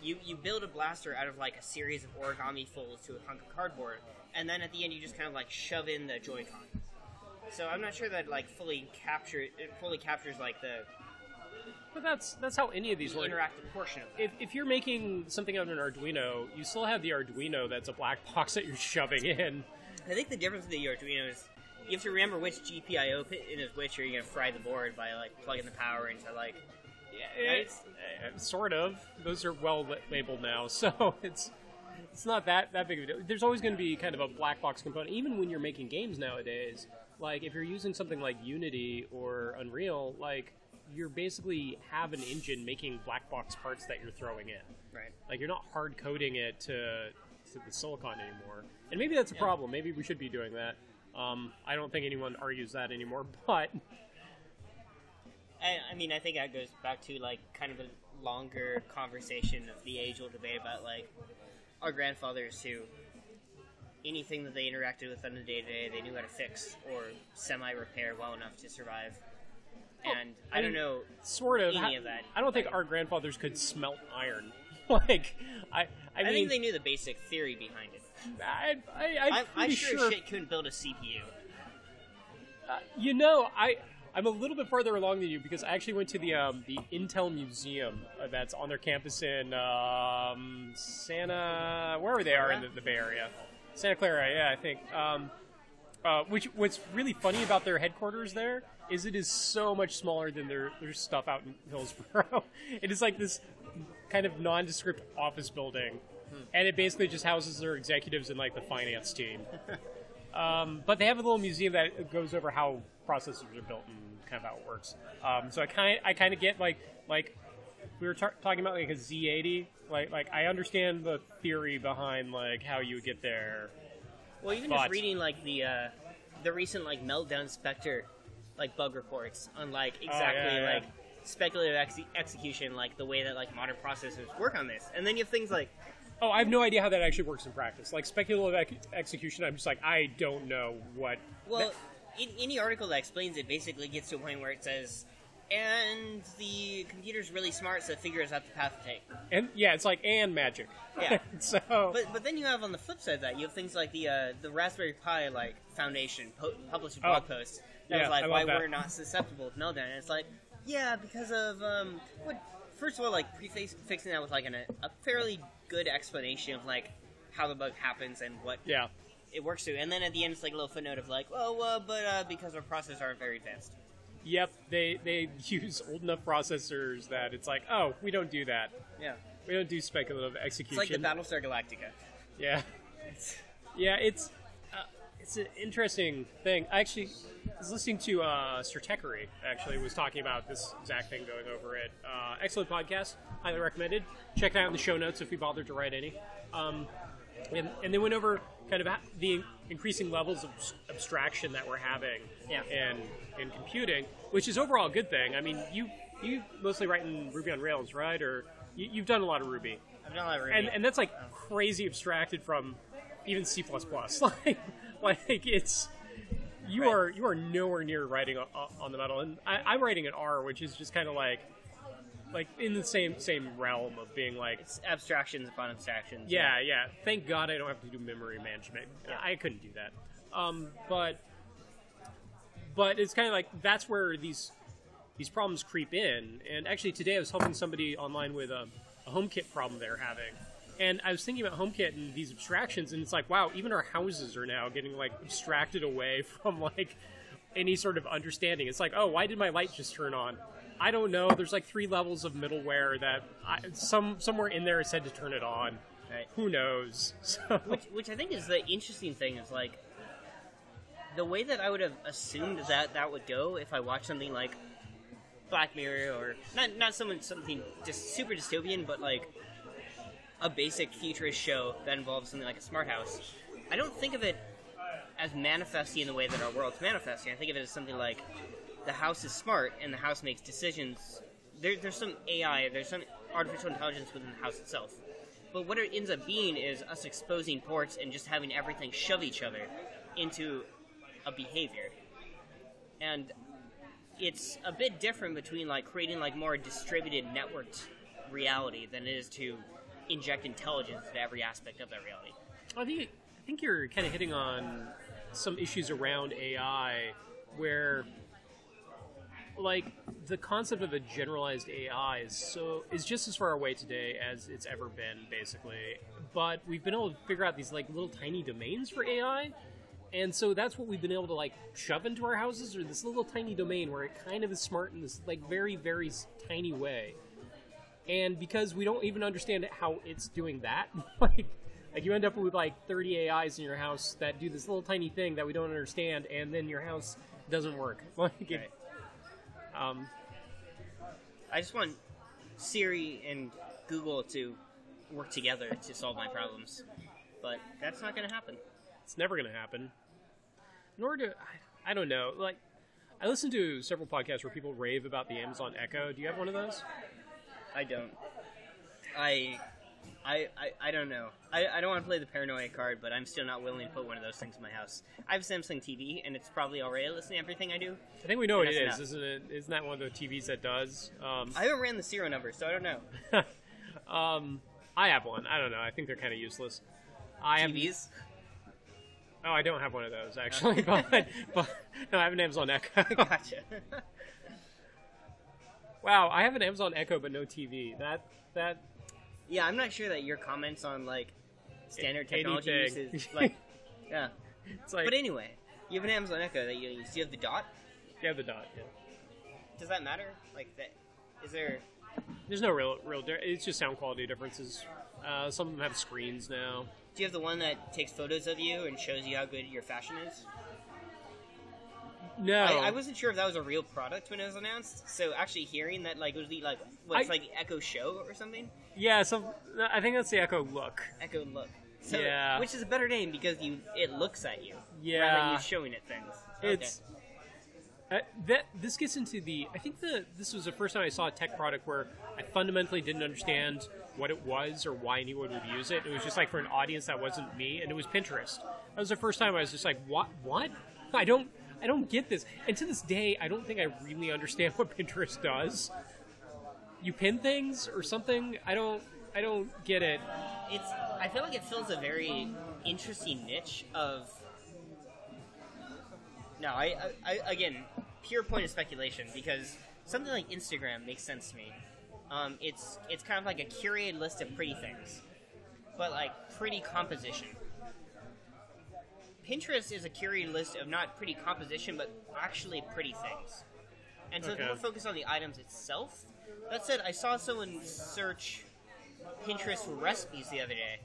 you you build a blaster out of like a series of origami folds to a hunk of cardboard and then at the end you just kind of like shove in the joy-con so i'm not sure that like fully capture it fully captures like the. But that's that's how any of these the work. interactive portion of it If, if you're making something out of an Arduino, you still have the Arduino that's a black box that you're shoving in. i think the difference with the arduino is you have to remember which gpio pin is which or you're gonna fry the board by like plugging the power into like Yeah, it's, uh, sort of. Those are well labeled now, so it's it's not that that big of a deal. There's always going to be kind of a black box component, even when you're making games nowadays. Like if you're using something like Unity or Unreal, like you're basically have an engine making black box parts that you're throwing in. right Like you're not hard coding it to to the silicon anymore. And maybe that's a problem. Maybe we should be doing that. Um, I don't think anyone argues that anymore, but I, I mean, I think that goes back to like kind of a longer conversation of the age-old debate about like our grandfathers who anything that they interacted with on the day-to-day they knew how to fix or semi-repair well enough to survive. And I, I don't know. sort of. Any I- of that. I don't think our grandfathers could smelt iron. like, I, I, I, mean, think they knew the basic theory behind it. I, I, I'm I, I'm sure, sure. shit couldn't build a CPU. You know, I I'm a little bit further along than you because I actually went to the um, the Intel Museum uh, that's on their campus in um, Santa wherever they are in the, the Bay Area, Santa Clara. Yeah, I think. Um, uh, which what's really funny about their headquarters there is it is so much smaller than their their stuff out in Hillsboro. it is like this kind of nondescript office building, and it basically just houses their executives and like the finance team. Um, but they have a little museum that goes over how processors are built and kind of how it works. Um, so I kind I kind of get like like we were tar- talking about like a Z80. Like like I understand the theory behind like how you would get there. Well, even But- just reading like the uh, the recent like meltdown Spectre like bug reports on like exactly Oh, yeah. like speculative ex- execution, like the way that like modern processors work on this, and then you have things like Oh, I have no idea how that actually works in practice. Like speculative ex- execution, I'm just like I don't know what. Well, in any article that explains it basically gets to a point where it says, and the computer's really smart, so it figures out the path to take. And yeah, it's like and magic. Yeah. so But but then you have on the flip side of that you have things like the uh, the Raspberry Pi like Foundation po- published a blog Oh. post that Yeah, was like why that. we're not susceptible to meltdown. And it's like yeah because of um what first of all like prefixing that with like an, a fairly good explanation of like how the bug happens and what yeah, it works through, and then at the end it's like a little footnote of like oh uh, but uh, because our processors aren't very advanced. Yep. They they use old enough processors that it's like oh we don't do that. Yeah, We don't do speculative execution. it's like the Battlestar Galactica. Yeah, yeah. It's uh, it's an interesting thing. I actually was listening to uh, Stratechery. Actually, was talking about this exact thing going over it. Uh, excellent podcast, highly recommended. Check it out in the show notes if we bothered to write any. Um, and, and they went over kind of the increasing levels of abstraction that we're having Yeah. in in computing, which is overall a good thing. I mean, you you mostly write in Ruby on Rails, right? Or you, you've done a lot of Ruby I've done a lot of and Ruby. and that's like crazy abstracted from even C++. like like it's you Right. are you are nowhere near writing on, on the metal, and I, I'm writing in R, which is just kind of like like in the same same realm of being like. it's abstractions upon abstractions. Yeah, yeah. Thank God I don't have to do memory management. I couldn't do that. Um, but but it's kind of like that's where these these problems creep in. And actually, today I was helping somebody online with a, a HomeKit problem they're having. And I was thinking about HomeKit and these abstractions, and it's like, wow, even our houses are now getting like abstracted away from like any sort of understanding. It's like, oh, why did my light just turn on? I don't know. There's like three levels of middleware that I, some somewhere in there it said to turn it on. Right. Who knows? So, Which, which I think is the interesting thing is like the way that I would have assumed that that would go if I watched something like Black Mirror or not not someone something just super dystopian, but like a basic futurist show that involves something like a smart house. I don't think of it as manifesting in the way that our world's manifesting. I think of it as something like the house is smart and the house makes decisions. There, there's some AI, there's some artificial intelligence within the house itself. But what it ends up being is us exposing ports and just having everything shove each other into a behavior. And it's a bit different between like creating like more distributed networked reality than it is to inject intelligence into every aspect of that reality. I think I think you're kind of hitting on some issues around AI where like the concept of a generalized AI is so is just as far away today as it's ever been basically. But we've been able to figure out these like little tiny domains for AI and so that's what we've been able to like shove into our houses or this little tiny domain where it kind of is smart in this like very very tiny way. And because we don't even understand how it's doing that like like you end up with like 30 ais in your house that do this little tiny thing that we don't understand and then your house doesn't work. Like it, um I just want Siri and Google to work together to solve my problems. But that's not going to happen. it's never going to happen nor do I, I don't know like i listen to several podcasts where people rave about the amazon echo do you have one of those I don't. I. I, I, I don't know. I, I don't want to play the paranoia card, but I'm still not willing to put one of those things in my house. I have a Samsung TV, and it's probably already listening to everything I do. i think we know what it is isn't it isn't that one of the tvs that does um I haven't ran the serial number, so I don't know. um i have one i don't know i think they're kind of useless i have TVs? Oh, I don't have one of those actually, but, but no, I have an Amazon Echo. gotcha. wow, I have an Amazon Echo but no TV. That that yeah, I'm not sure that your comments on like standard technology Anything. uses, like, yeah. it's like But anyway, you have an Amazon Echo that you use. Do you have the dot? yeah, the dot. Yeah. Does that matter? Like, that is there? There's no real real. It's just sound quality differences. Uh, some of them have screens now. Do you have the one that takes photos of you and shows you how good your fashion is? No, I, I wasn't sure if that was a real product when it was announced. So actually hearing that, like, it was the like what's like Echo Show or something. Yeah, so I think that's the Echo look. Echo Look. So, Yeah. Which is a better name because you it looks at you. Rather Yeah. than you showing it things. Okay. It's uh, that this gets into the. I think the this was the first time I saw a tech product where I fundamentally didn't understand what it was or why anyone would use it. It was just like for an audience that wasn't me, and it was Pinterest. That was the first time I was just like, what? What? I don't. I don't get this. And to this day, I don't think I really understand what Pinterest does. You pin things or something. I don't. I don't get it. it's I feel like it fills a very interesting niche of no I, I, I again pure point of speculation because something like Instagram makes sense to me um, it's it's kind of like a curated list of pretty things but like pretty composition Pinterest is a curated list of not pretty composition but actually pretty things and so Okay. people focus on the items itself that said I saw someone search Pinterest for recipes the other day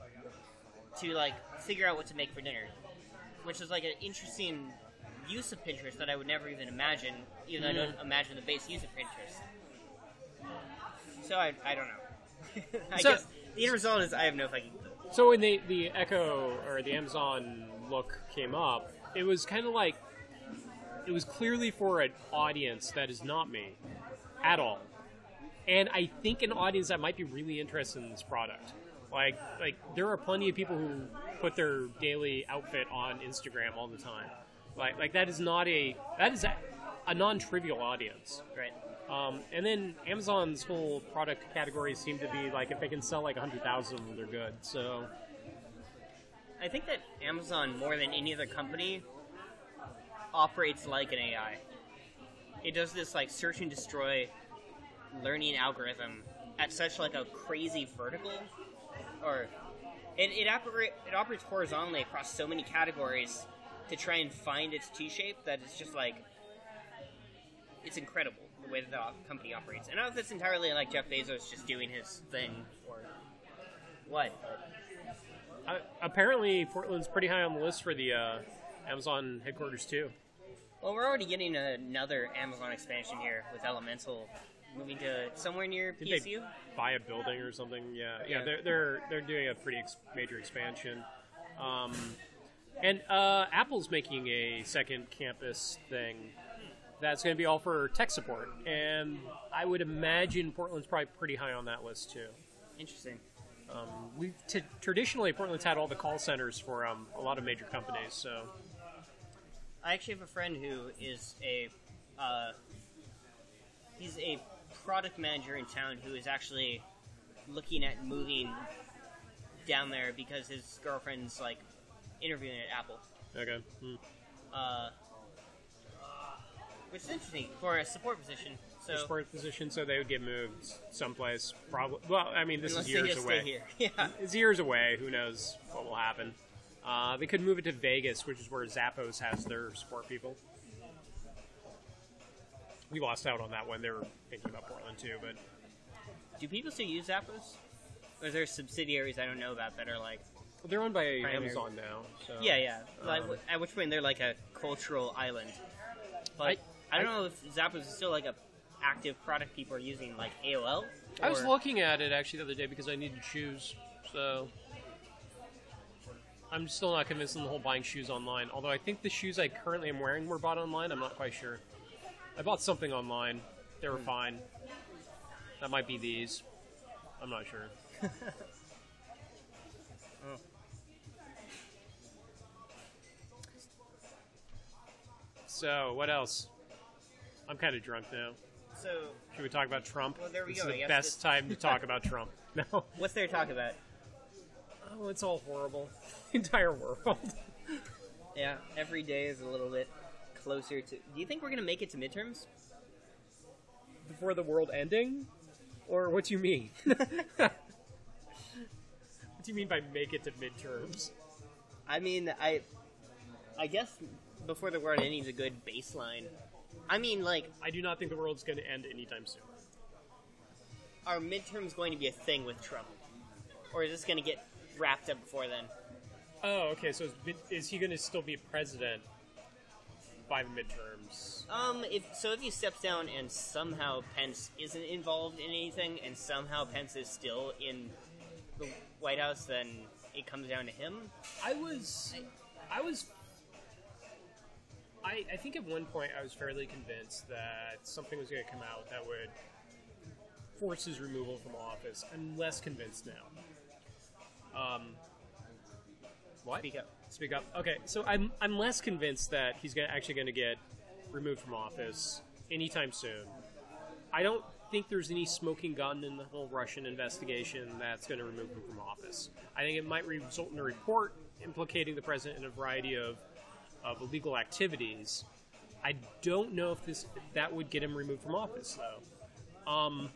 to like figure out what to make for dinner, which is like an interesting use of Pinterest that I would never even imagine, even though I don't mm. imagine the base use of Pinterest. So I, I don't know. I So- guess the end result is I have no fucking clue. So when the the Echo or the Amazon look came up, it was kind of like it was clearly for an audience that is not me at all, and I think an audience that might be really interested in this product. Like like there are plenty of people who put their daily outfit on Instagram all the time. Like like that is not a that is a, a non-trivial audience. Right. Um, and then Amazon's whole product category seem to be like if they can sell like hundred thousand of them, they're good. So I think that Amazon, more than any other company, operates like an AI. It does this like search and destroy learning algorithm at such like a crazy vertical, or it it, operate, it operates horizontally across so many categories to try and find its T shape that it's just like it's incredible the way that the company operates. And I don't know if it's entirely like Jeff Bezos just doing his thing or what. But uh, apparently Portland's pretty high on the list for the uh, Amazon headquarters too. Well, we're already getting another Amazon expansion here with Elemental moving to somewhere near Did PSU. they buy a building or something? Yeah, yeah. Yeah. They're they're they're doing a pretty ex- major expansion. Um, and uh, Apple's making a second campus thing that's going to be all for tech support, and I would imagine Portland's probably pretty high on that list too. Interesting. Um, we've t- traditionally Portland's had all the call centers for um, a lot of major companies, so I actually have a friend who is a uh, he's a product manager in town who is actually looking at moving down there because his girlfriend's like interviewing at Apple. okay. Hmm. Uh, which is interesting for a support position. So support position, so they would get moved someplace. Probably. Well, I mean, this is years away. yeah. It's years away. Who knows what will happen? Uh, they could move it to Vegas, which is where Zappos has their support people. We lost out on that one. They were thinking about Portland too, but Do people still use Zappos? Or is there subsidiaries I don't know about that are like they're owned by Primary. Amazon now. So Yeah, yeah. Um, w- at which point they're like a cultural island. But I, I- don't know if Zappos is still like a active product people are using, like AOL. I was looking at it actually the other day because I needed shoes. So I'm still not convinced on the whole buying shoes online. Although I think the shoes I currently am wearing were bought online. I'm not quite sure. I bought something online. They were hmm. fine. That might be these. I'm not sure. Oh. So what else? I'm kind of drunk now. So, Should we talk about Trump? Well, there we this go. is the guess best this- time to talk about Trump. No. what's there to talk about? Oh, it's all horrible. The entire world. Yeah, every day is a little bit closer to. Do you think we're gonna make it to midterms? Before the world ending? Or what do you mean? what do you mean by make it to midterms? I mean, I, I guess before the world ending is a good baseline. I mean, like, I do not think the world's going to end anytime soon. are midterms going to be a thing with Trump, or is this going to get wrapped up before then? Oh, okay. So is, mid- is he going to still be president by the midterms? Um, if so, if he steps down and somehow Pence isn't involved in anything, and somehow Pence is still in the White House, then it comes down to him. I was, I was, I, I think at one point I was fairly convinced that something was going to come out that would force his removal from office. I'm less convinced now. Um, what? Speak up. Speak up. Okay, so I'm I'm less convinced that he's gonna, actually going to get removed from office anytime soon. I don't think there's any smoking gun in the whole Russian investigation that's going to remove him from office. I think it might result in a report implicating the president in a variety of, of illegal activities. I don't know if this that would get him removed from office though. Um,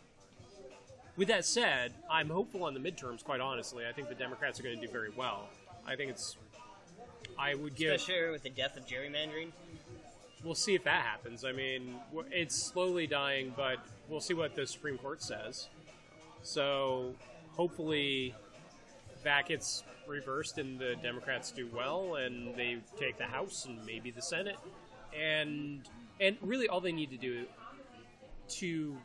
with that said, I'm hopeful on the midterms. Quite honestly, I think the Democrats are going to do very well. I think it's. I would give. Especially with the death of gerrymandering. We'll see if that happens. I mean, it's slowly dying, but we'll see what the Supreme Court says. So, hopefully, that it's reversed and the Democrats do well and they take the House and maybe the Senate. And and really, all they need to do to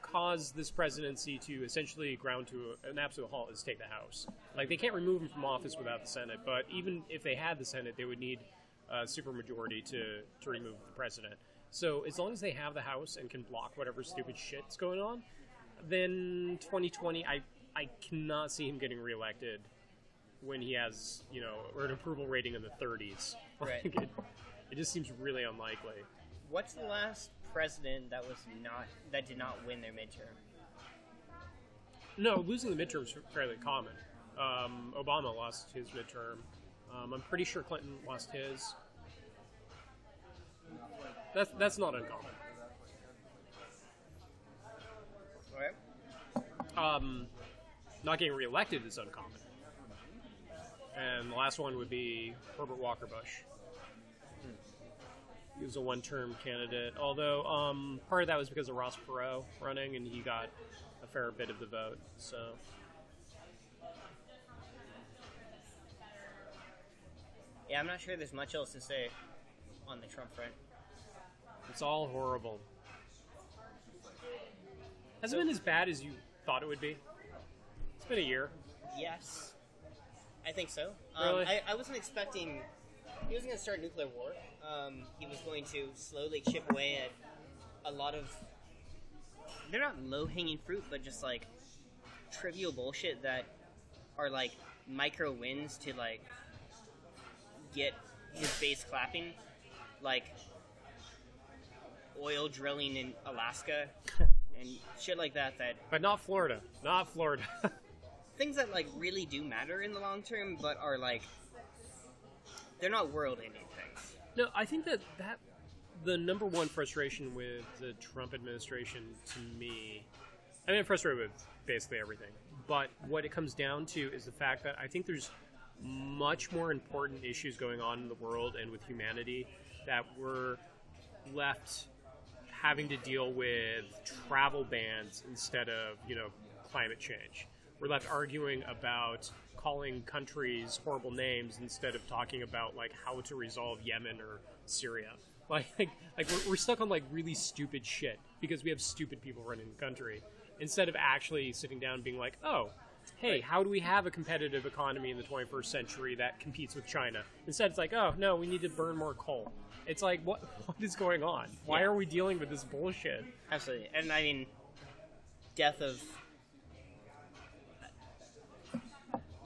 cause this presidency to essentially ground to an absolute halt is take the House. Like they can't remove him from office without the Senate, but even if they had the Senate, they would need a supermajority to to remove the president. So as long as they have the House and can block whatever stupid shit's going on, then 2020, I I cannot see him getting reelected when he has you know or an approval rating in the 30s. Right. Like, it, it just seems really unlikely. What's the last president that was not that did not win their midterm? No, losing the midterm is fairly common. Um, Obama lost his midterm. Um, I'm pretty sure Clinton lost his. That's that's not uncommon. Okay. Um, not getting reelected is uncommon. And the last one would be Herbert Walker Bush. He was a one-term candidate, although um, part of that was because of Ross Perot running, and he got a fair bit of the vote. So Yeah, I'm not sure there's much else to say on the Trump front. It's all horrible. Has it been as bad as you thought it would be? Been a year. Yes, I think so. Um, Really? I, I wasn't expecting he wasn't going to start nuclear war. Um, he was going to slowly chip away at a lot of. They're not low hanging fruit, but just like trivial bullshit that are like micro wins to like get his base clapping, like oil drilling in Alaska and shit like that. That But not Florida. Not Florida. things that like really do matter in the long term, but are like they're not world-ending things. no, I think that that the number one frustration with the Trump administration to me, I mean, I'm frustrated with basically everything. But what it comes down to is the fact that I think there's much more important issues going on in the world and with humanity that we're left having to deal with travel bans instead of, you know, climate change. We're left arguing about calling countries horrible names instead of talking about like how to resolve Yemen or Syria. Like, like we're, we're stuck on like really stupid shit because we have stupid people running the country instead of actually sitting down and being like, oh, hey, how do we have a competitive economy in the 21st century that competes with China? Instead, it's like, oh no, we need to burn more coal. It's like, what what is going on? Why Yeah. are we dealing with this bullshit? Absolutely, and I mean, death of.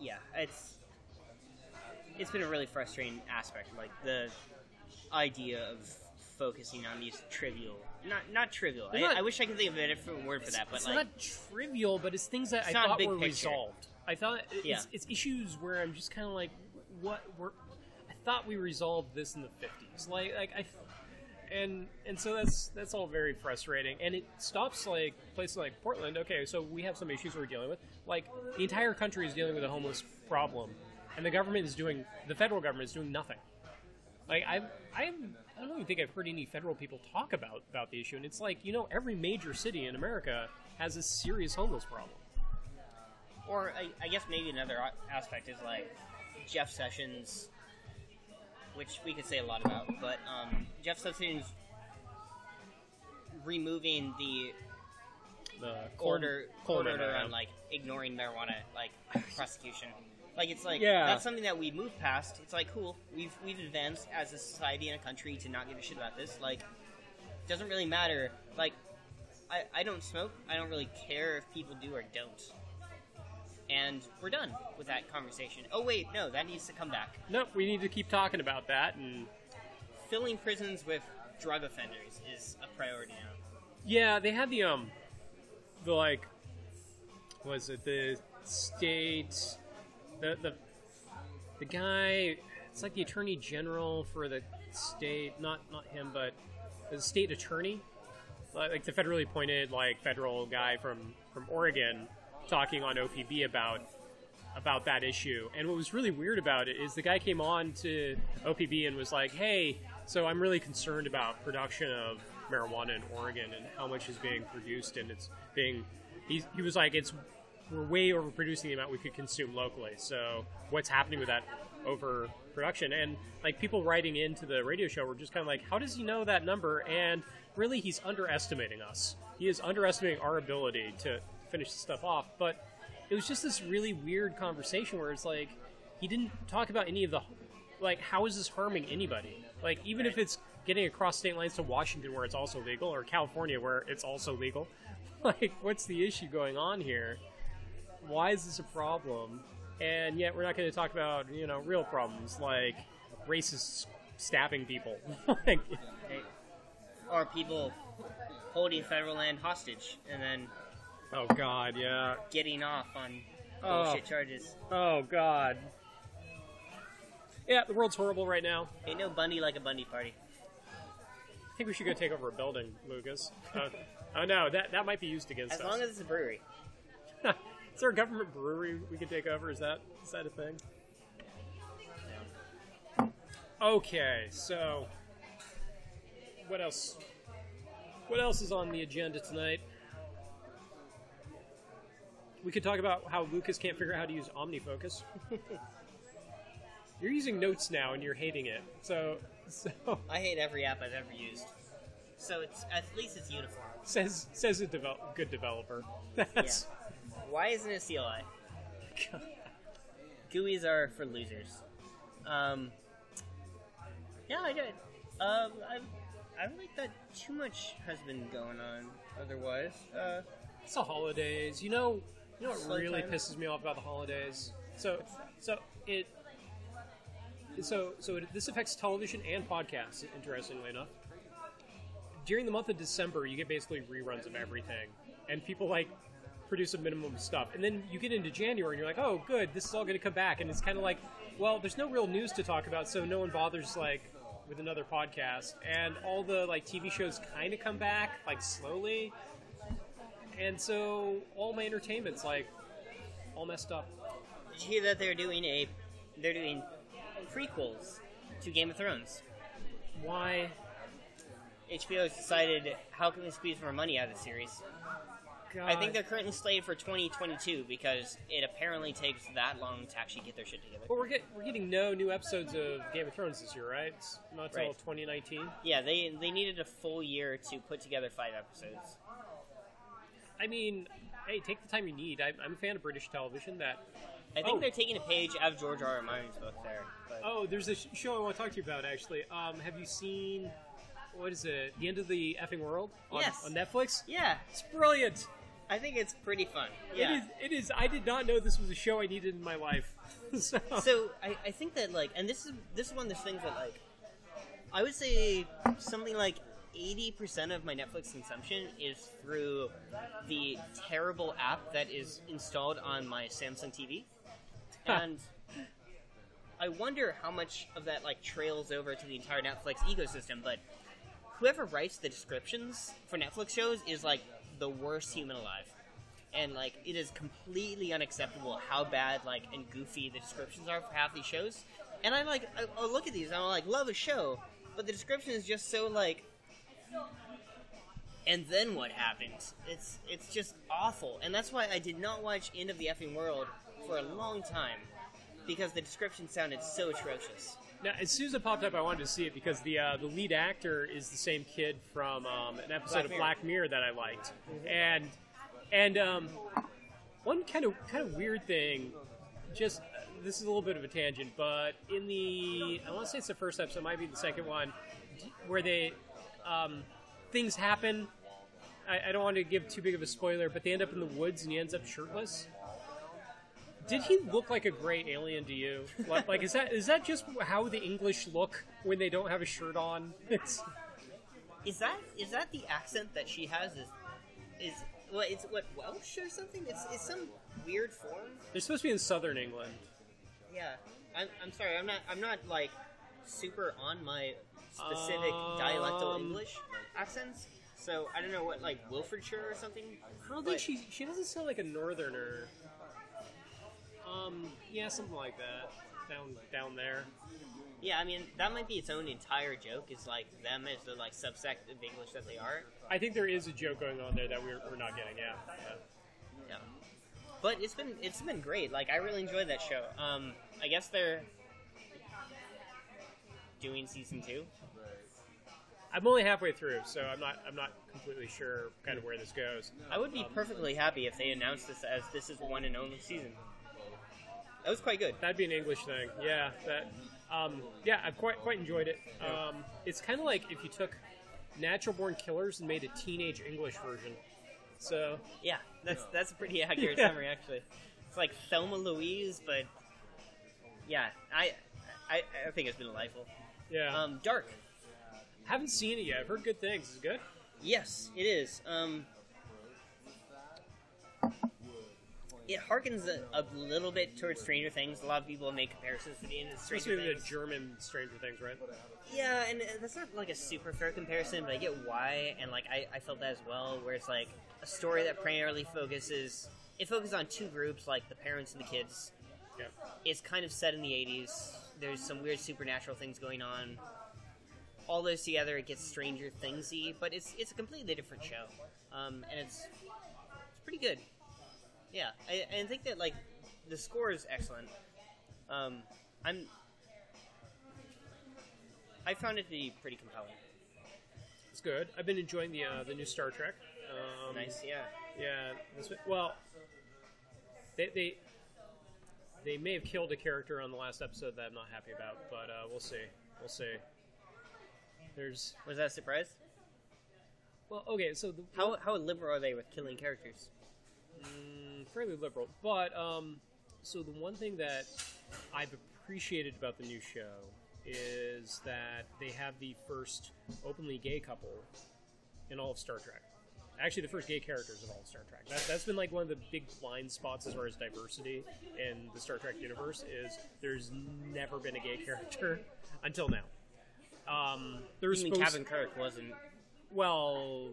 Yeah, it's it's been a really frustrating aspect. Like the idea of focusing on these trivial, not not trivial. I, not- I wish I could think of a different word for that, but it's like not trivial, but it's things that It's I thought were picture. resolved. I thought it's, Yeah. it's issues where I'm just kind of like, what? We're, thought we resolved this in the fifties. Like, like I, and and so that's that's all very frustrating. And it stops like places like Portland. Okay, so we have some issues we're dealing with. Like the entire country is dealing with a homeless problem, and the government is doing the federal government is doing nothing. Like I, I, I don't even think I've heard any federal people talk about about the issue. And it's like you know every major city in America has a serious homeless problem. Or I, I guess maybe another aspect is like Jeff Sessions, which we could say a lot about, but um, Jeff Sessions removing the The coal- order coal order on like ignoring marijuana like prosecution. Like it's like Yeah. that's something that we moved past. It's like cool. We've we've advanced as a society and a country to not give a shit about this. Like doesn't really matter. Like I, I don't smoke. I don't really care if people do or don't. And we're done with that conversation. Oh wait, no, that needs to come back. Nope, we need to keep talking about that and. Filling prisons with drug offenders is a priority now. Yeah, they had the um, the like, was it the state, the the the guy? It's like the attorney general for the state, not not him, but the state attorney, like the federally appointed like federal guy from from Oregon, talking on OPB about about that issue. And what was really weird about it is the guy came on to OPB and was like, "Hey, so I'm really concerned about production of marijuana in Oregon and how much is being produced, and it's being." He, he was like, "It's we're way overproducing the amount we could consume locally. So what's happening with that overproduction?" And like people writing into the radio show were just kind of like, "How does he know that number?" And really, he's underestimating us. He is underestimating our ability to finish the stuff off, but it was just this really weird conversation where it's like he didn't talk about any of the like how is this harming anybody like even if it's getting across state lines to washington where it's also legal or california where it's also legal like what's the issue going on here why is this a problem and yet we're not going to talk about you know real problems like racists stabbing people like Okay? Or people holding federal land hostage and then oh god yeah getting off on Oh. bullshit charges. oh god yeah the world's horrible right now Ain't no Bundy like a Bundy party. I think we should go take over a building, Lucas. Uh, oh no, that that might be used against As us. As long as it's a brewery. is there a government brewery we can take over? Is that is that a thing? Okay, so what else? What else is on the agenda tonight? We could talk about how Lucas can't figure out how to use OmniFocus. you're using Notes now, and you're hating it. So, so I hate every app I've ever used. So it's at least it's uniform. says says a devel- good developer. That's Why isn't it CLI? GUIs are for losers. Um, yeah, I did. Um, I, I don't think that too much has been going on otherwise. Uh, It's the holidays. You know, you know what really time. pisses me off about the holidays. So, so it, so so it, this affects television and podcasts. Interestingly enough, during the month of December, you get basically reruns of everything, and people like produce a minimum of stuff, and then you get into January, and you're like, oh, good, this is all going to come back, and it's kind of like, well, there's no real news to talk about, so no one bothers like with another podcast, and all the like TV shows kind of come back like slowly and so all my entertainment's like all messed up. did you hear that they're doing a, they're doing prequels to Game of Thrones? Why? HBO has decided how can we squeeze more money out of the series. God. I think they're currently slated for 2022 because it apparently takes that long to actually get their shit together. Well, we're get, we're getting no new episodes of Game of Thrones this year, right? It's not until Right. 2019. Yeah, they they needed a full year to put together five episodes. I mean, hey, take the time you need. I, I'm a fan of British television. That I think Oh. they're taking a page out of George R. R. Martin's book there. But oh, there's a show I want to talk to you about actually. Um, have you seen what is it? The End of the Effing World on, Yes. on Netflix. yeah, It's brilliant. I think it's pretty fun. Yeah. It is. It is. I did not know this was a show I needed in my life. so, So I, I think that like, and this is this is one of those things that like, I would say something like eighty percent of my Netflix consumption is through the terrible app that is installed on my Samsung TV, and I wonder how much of that like trails over to the entire Netflix ecosystem. But whoever writes the descriptions for Netflix shows is like the worst human alive, and like it is completely unacceptable how bad like and goofy the descriptions are for half these shows. And I like I, I'll look at these and I'm like love a show, but the description is just so like. And then what happens? It's it's just awful, and that's why I did not watch End of the Effing World for a long time because the description sounded so atrocious. Now, as soon as it popped up, I wanted to see it because the uh, the lead actor is the same kid from um, an episode Black of Mirror. Black Mirror that I liked, and and um, one kind of kind of weird thing. Just uh, this is a little bit of a tangent, but in the I want to say it's the first episode, it might be the second one, where they um, things happen. I, I don't want to give too big of a spoiler, but they end up in the woods and he ends up shirtless. Did he look like a gray alien to you? Like, like is that is that just how the English look when they don't have a shirt on? It's Is that is that the accent that she has? Is is what? It's what Welsh or something? It's it's some weird form. they're supposed to be in southern England. Yeah, I'm, I'm sorry. I'm not I'm not like super on my specific Um, dialectal English accents. So I don't know what like Wilfordshire or something. I don't think she she doesn't sound like a northerner. Um, yeah, something like that. Down down there. Yeah, I mean that might be its own entire joke. Is like them as the like subsect of English that they are. I think there is a joke going on there that we're, we're not getting. Yeah. yeah. Yeah. But it's been it's been great. Like I really enjoyed that show. Um, I guess they're doing season two. I'm only halfway through, so I'm not I'm not completely sure kind of where this goes. I would be perfectly happy if they announced this as this is the one and only season. That was quite good. That'd be an English thing. Yeah, that. Um, yeah, I've quite quite enjoyed it. Um, it's kind of like if you took Natural Born Killers and made a teenage English version. So Yeah, that's that's a pretty accurate Yeah. summary actually. It's like Thelma Louise, but yeah, I I, I think it's been delightful. yeah, Um, Dark. haven't seen it yet. I've heard good things. Is it good? Yes, it is. Um, it harkens a, a little bit towards Stranger Things. A lot of people make comparisons to the end of Stranger be the Things. German Stranger Things, right? Yeah, and uh, that's not like a super fair comparison, but I get why, and like I, I felt that as well. Where it's like a story that primarily focuses it focuses on two groups, like the parents and the kids. Yeah. It's kind of set in the '80s. There's some weird supernatural things going on. All those together, it gets Stranger Thingsy, but it's it's a completely different show, um, and it's it's pretty good. Yeah, I, I think that like the score is excellent. Um, I'm I found it to be pretty compelling. It's good. I've been enjoying the uh, the new Star Trek. Um, Nice, yeah. Yeah. Well, they, they they may have killed a character on the last episode that I'm not happy about, but uh, we'll see. We'll see. There's Was that a surprise? well, okay. So the, How how liberal are they with killing characters? Mm, fairly liberal. But um, so the one thing that I've appreciated about the new show is that they have the first openly gay couple in all of Star Trek. Actually, the first gay characters in all of Star Trek. That, that's been like one of the big blind spots as far as diversity in the Star Trek universe. Is there's never been a gay character until now. Um, there's I mean, Captain Kirk wasn't. well,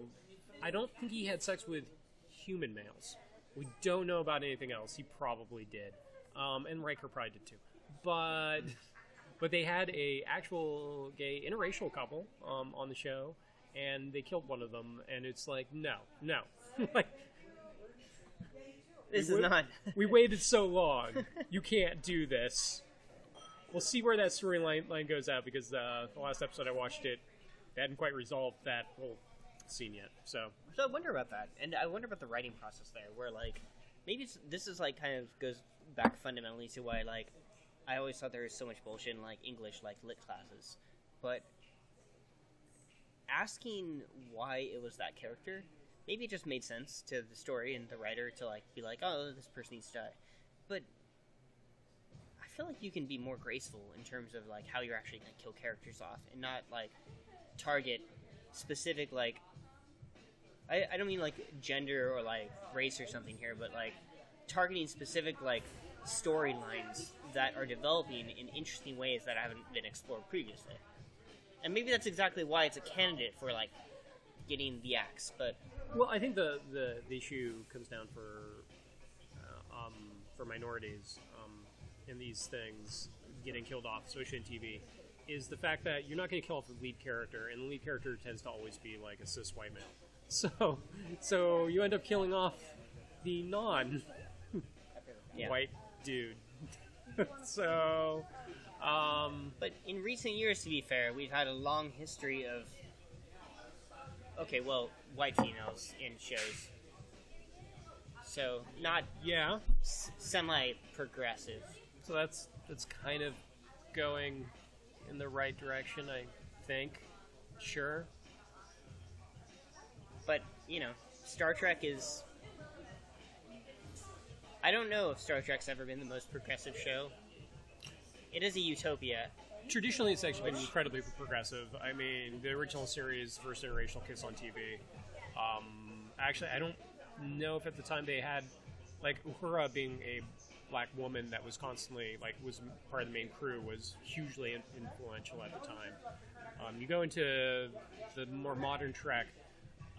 I don't think he had sex with human males. We don't know about anything else. He probably did, um, and Riker probably did too. But but they had a actual gay interracial couple um, on the show, and they killed one of them. And it's like no, no, like This is not. we waited so long. You can't do this. We'll see where that storyline line goes out because uh, the last episode I watched it, they hadn't quite resolved that whole scene yet. So So I wonder about that, and I wonder about the writing process there, where like maybe this is like kind of goes back fundamentally to why like I always thought there was so much bullshit in like English like lit classes, but asking why it was that character, maybe it just made sense to the story and the writer to like be like, oh, this person needs to die, but. I feel like you can be more graceful in terms of like how you're actually gonna kill characters off, and not like target specific like I, I don't mean like gender or like race or something here, but like targeting specific like storylines that are developing in interesting ways that haven't been explored previously. And maybe that's exactly why it's a candidate for like getting the axe. But Well, I think the, the, the issue comes down for uh, um, for minorities um, in these things getting killed off, especially in TV, is the fact that you're not going to kill off the lead character, and the lead character tends to always be like a cis white male. So, so you end up killing off the non yeah. white dude. so, um, But in recent years, to be fair, we've had a long history of okay, well, white females in shows. So not yeah. s- semi-progressive. So that's that's kind of going in the right direction, I think. Sure. But you know, Star Trek is. I don't know if Star Trek's ever been the most progressive show. It is a utopia. Traditionally, it's actually been incredibly progressive. I mean, the original series, First Generational Kiss on TV. Um, actually, I don't know if at the time they had, like, Uhura being a black woman that was constantly, like, was part of the main crew, was hugely influential at the time. Um, you go into the more modern Trek,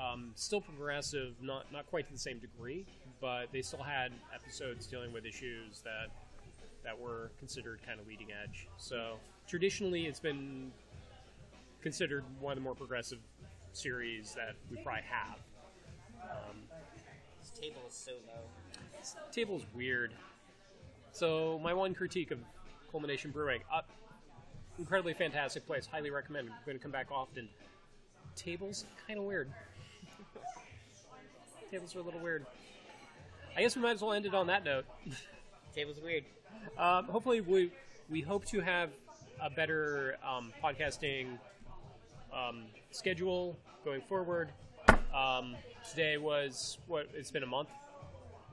um, still progressive, not not quite to the same degree, but they still had episodes dealing with issues that that were considered kind of leading edge. So traditionally, it's been considered one of the more progressive series that we probably have. Um, This table is so low. this table's weird. So my one critique of Culmination Brewing, uh, incredibly fantastic place, highly recommend. I'm going to come back often. Tables kind of weird. Tables are a little weird. I guess we might as well end it on that note. Table's are weird. Um, hopefully, we we hope to have a better um, podcasting um, schedule going forward. Um, today was what? It's been a month.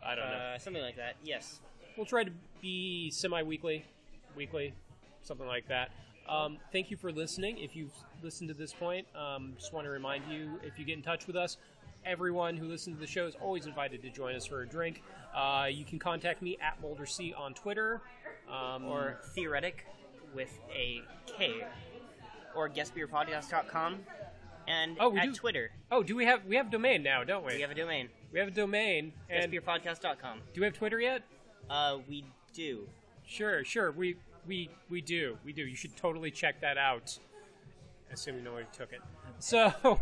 I don't know. Uh, something like that. Yes. We'll try to be semi-weekly, weekly, something like that. Um, thank you for listening. If you've listened to this point, um, just want to remind you if you get in touch with us, everyone who listens to the show is always invited to join us for a drink. Uh, you can contact me at Boulder C on Twitter, um, Or theoretic with a K. Or guestbeerpodcast.com. And Oh, we at do- Twitter. oh, do we have we have domain now? Don't we? We have a domain. We have a domain. And do we have Twitter yet? Uh, we do. Sure, sure. We we we do. We do. You should totally check that out. Assuming nobody took it. So